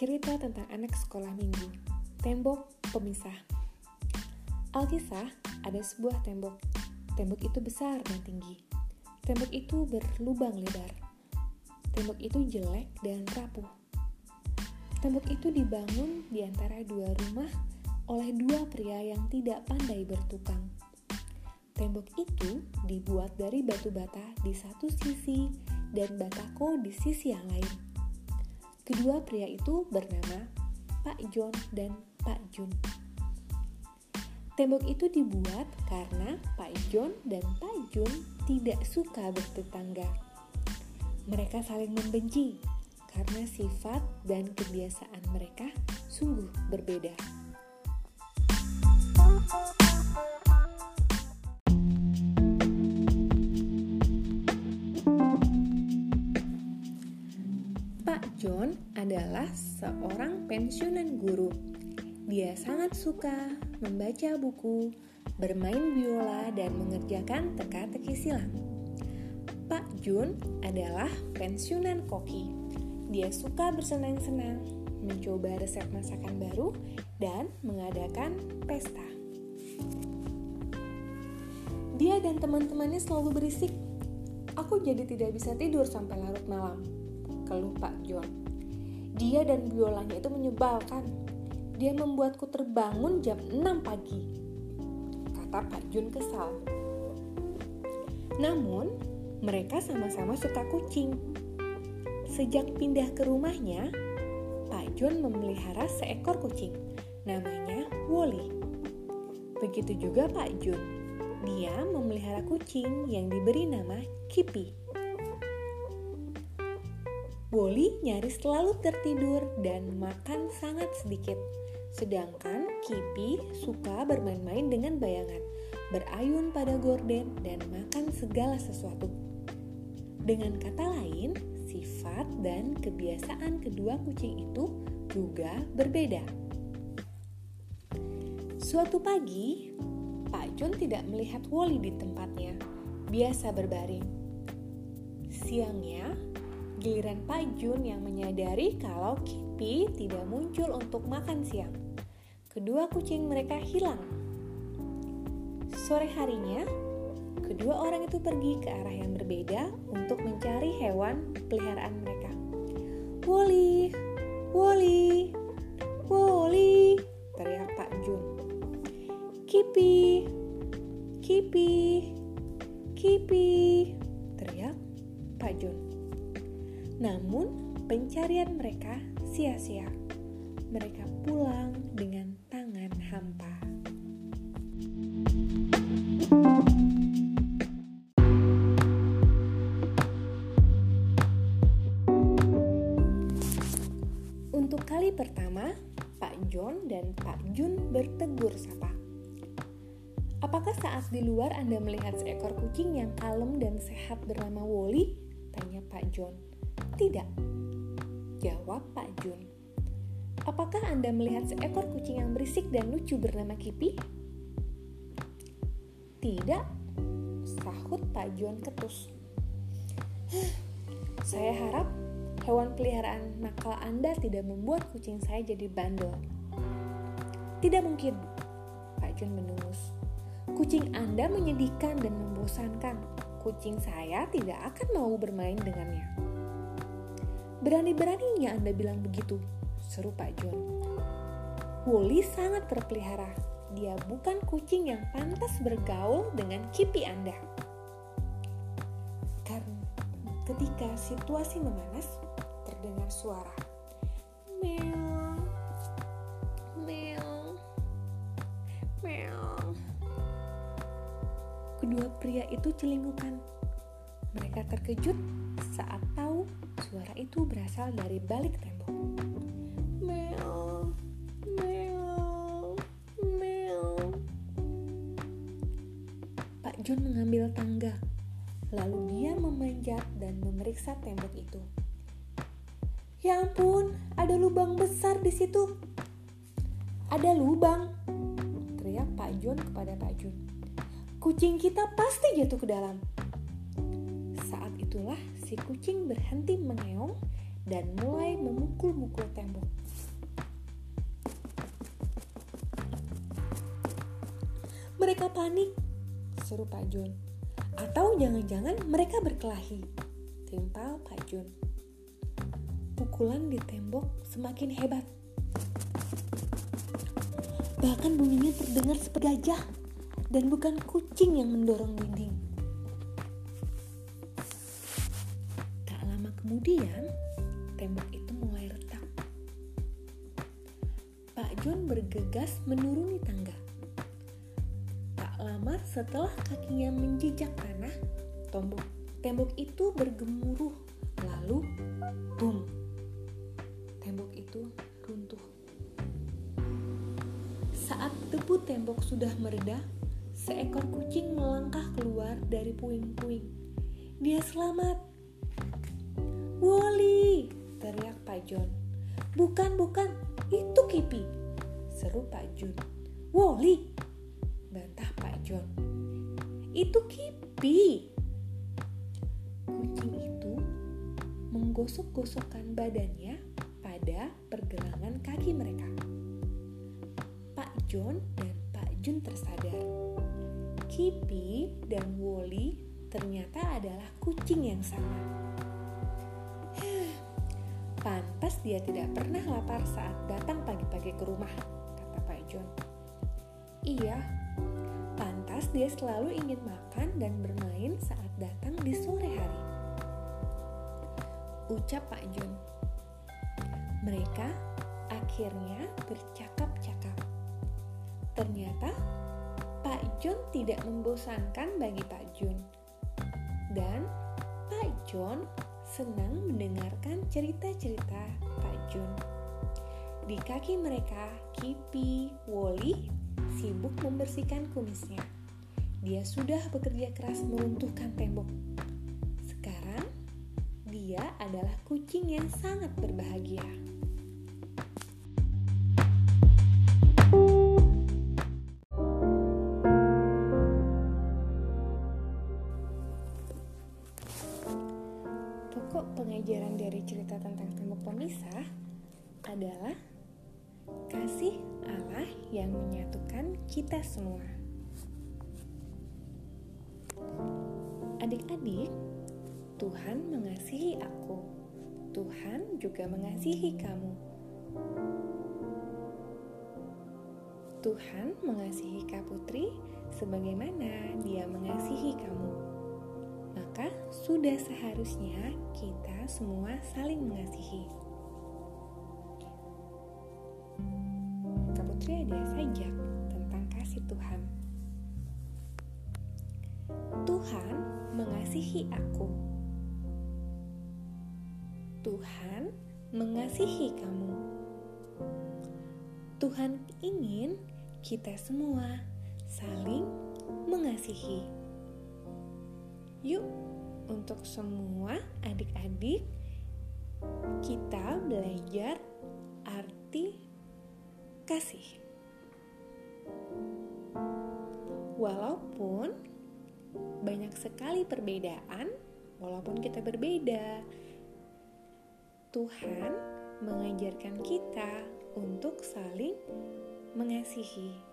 Cerita tentang anak sekolah minggu. Tembok pemisah. Alkisah ada sebuah tembok. Tembok itu besar dan tinggi. Tembok itu berlubang lebar. Tembok itu jelek dan rapuh. Tembok itu dibangun di antara dua rumah oleh dua pria yang tidak pandai bertukang. Tembok itu dibuat dari batu bata di satu sisi dan batako di sisi yang lain. Kedua pria itu bernama Pak John dan Pak Jun. Tembok itu dibuat karena Pak John dan Pak Jun tidak suka bertetangga. Mereka saling membenci karena sifat dan kebiasaan mereka sungguh berbeda. John adalah seorang pensiunan guru. Dia sangat suka membaca buku, bermain biola, dan mengerjakan teka-teki silang. Pak Jun adalah pensiunan koki. Dia suka bersenang-senang, mencoba resep masakan baru, dan mengadakan pesta. Dia dan teman-temannya selalu berisik. Aku jadi tidak bisa tidur sampai larut malam, keluh Pak John. Dia dan biolanya itu menyebalkan. Dia membuatku terbangun jam 6 pagi. Kata Pak Jun kesal. Namun, mereka sama-sama suka kucing. Sejak pindah ke rumahnya, Pak John memelihara seekor kucing. Namanya Wally. Begitu juga Pak Jun. Dia memelihara kucing yang diberi nama Kipi. Wally nyaris selalu tertidur dan makan sangat sedikit. Sedangkan Kipi suka bermain-main dengan bayangan, berayun pada gorden, dan makan segala sesuatu. Dengan kata lain, sifat dan kebiasaan kedua kucing itu juga berbeda. Suatu pagi, Pak John tidak melihat Wally di tempatnya, biasa berbaring. Siangnya, giliran Pak Jun yang menyadari kalau Kipi tidak muncul untuk makan siang. Kedua kucing mereka hilang. Sore harinya, kedua orang itu pergi ke arah yang berbeda untuk mencari hewan peliharaan mereka. Woli, Woli, Woli, teriak Pak Jun. Kipi, Kipi, Kipi, teriak Pak Jun. Namun, pencarian mereka sia-sia. Mereka pulang dengan tangan hampa. Untuk kali pertama, Pak John dan Pak Jun bertegur sapa. Apakah saat di luar Anda melihat seekor kucing yang kalem dan sehat bernama Wally? Tanya Pak John. Tidak, jawab Pak Jun. Apakah Anda melihat seekor kucing yang berisik dan lucu bernama Kipi? Tidak, sahut Pak Jun ketus. Saya harap hewan peliharaan nakal Anda tidak membuat kucing saya jadi bandel. Tidak mungkin, Pak Jun menungus. Kucing Anda menyedihkan dan membosankan. Kucing saya tidak akan mau bermain dengannya. Berani-beraninya Anda bilang begitu, seru Pak John. Woli sangat terpelihara. Dia bukan kucing yang pantas bergaul dengan kipi Anda. Karena ketika situasi memanas, terdengar suara. Meow, meow, meow. Kedua pria itu celingukan. Mereka terkejut saat tahu suara itu berasal dari balik tembok. Meow, meow, meow. Pak Jun mengambil tangga, lalu dia memanjat dan memeriksa tembok itu. Ya ampun, ada lubang besar di situ. Ada lubang, teriak Pak Jun kepada Pak Jun. Kucing kita pasti jatuh ke dalam itulah si kucing berhenti mengeong dan mulai memukul-mukul tembok. Mereka panik, seru Pak Jun. Atau jangan-jangan mereka berkelahi, timpal Pak Jun. Pukulan di tembok semakin hebat. Bahkan bunyinya terdengar seperti gajah dan bukan kucing yang mendorong dinding. Kemudian, tembok itu mulai retak. Pak John bergegas menuruni tangga. Tak lama setelah kakinya menjejak tanah, tombok tembok itu bergemuruh, lalu boom. Tembok itu runtuh. Saat debu tembok sudah mereda, seekor kucing melangkah keluar dari puing-puing. Dia selamat. Woli, teriak Pak John. Bukan, bukan, itu Kipi, seru Pak Jun. Woli, bantah Pak John. Itu Kipi. Kucing itu menggosok-gosokkan badannya pada pergelangan kaki mereka. Pak John dan Pak Jun tersadar. Kipi dan Woli ternyata adalah kucing yang sama. Pantas dia tidak pernah lapar saat datang pagi-pagi ke rumah, kata Pak John. Iya, pantas dia selalu ingin makan dan bermain saat datang di sore hari. Ucap Pak John. Mereka akhirnya bercakap-cakap. Ternyata Pak John tidak membosankan bagi Pak Jun. Dan Pak John senang mendengarkan cerita-cerita Pak Jun. Di kaki mereka, Kipi, Woli sibuk membersihkan kumisnya. Dia sudah bekerja keras meruntuhkan tembok. Sekarang, dia adalah kucing yang sangat berbahagia. Adalah kasih Allah yang menyatukan kita semua. Adik-adik, Tuhan mengasihi aku. Tuhan juga mengasihi kamu. Tuhan mengasihi Kak Putri sebagaimana Dia mengasihi kamu maka sudah seharusnya kita semua saling mengasihi. Kak Putri ada sajak tentang kasih Tuhan. Tuhan mengasihi aku. Tuhan mengasihi kamu. Tuhan ingin kita semua saling mengasihi. Yuk, untuk semua adik-adik, kita belajar arti kasih. Walaupun banyak sekali perbedaan, walaupun kita berbeda, Tuhan mengajarkan kita untuk saling mengasihi.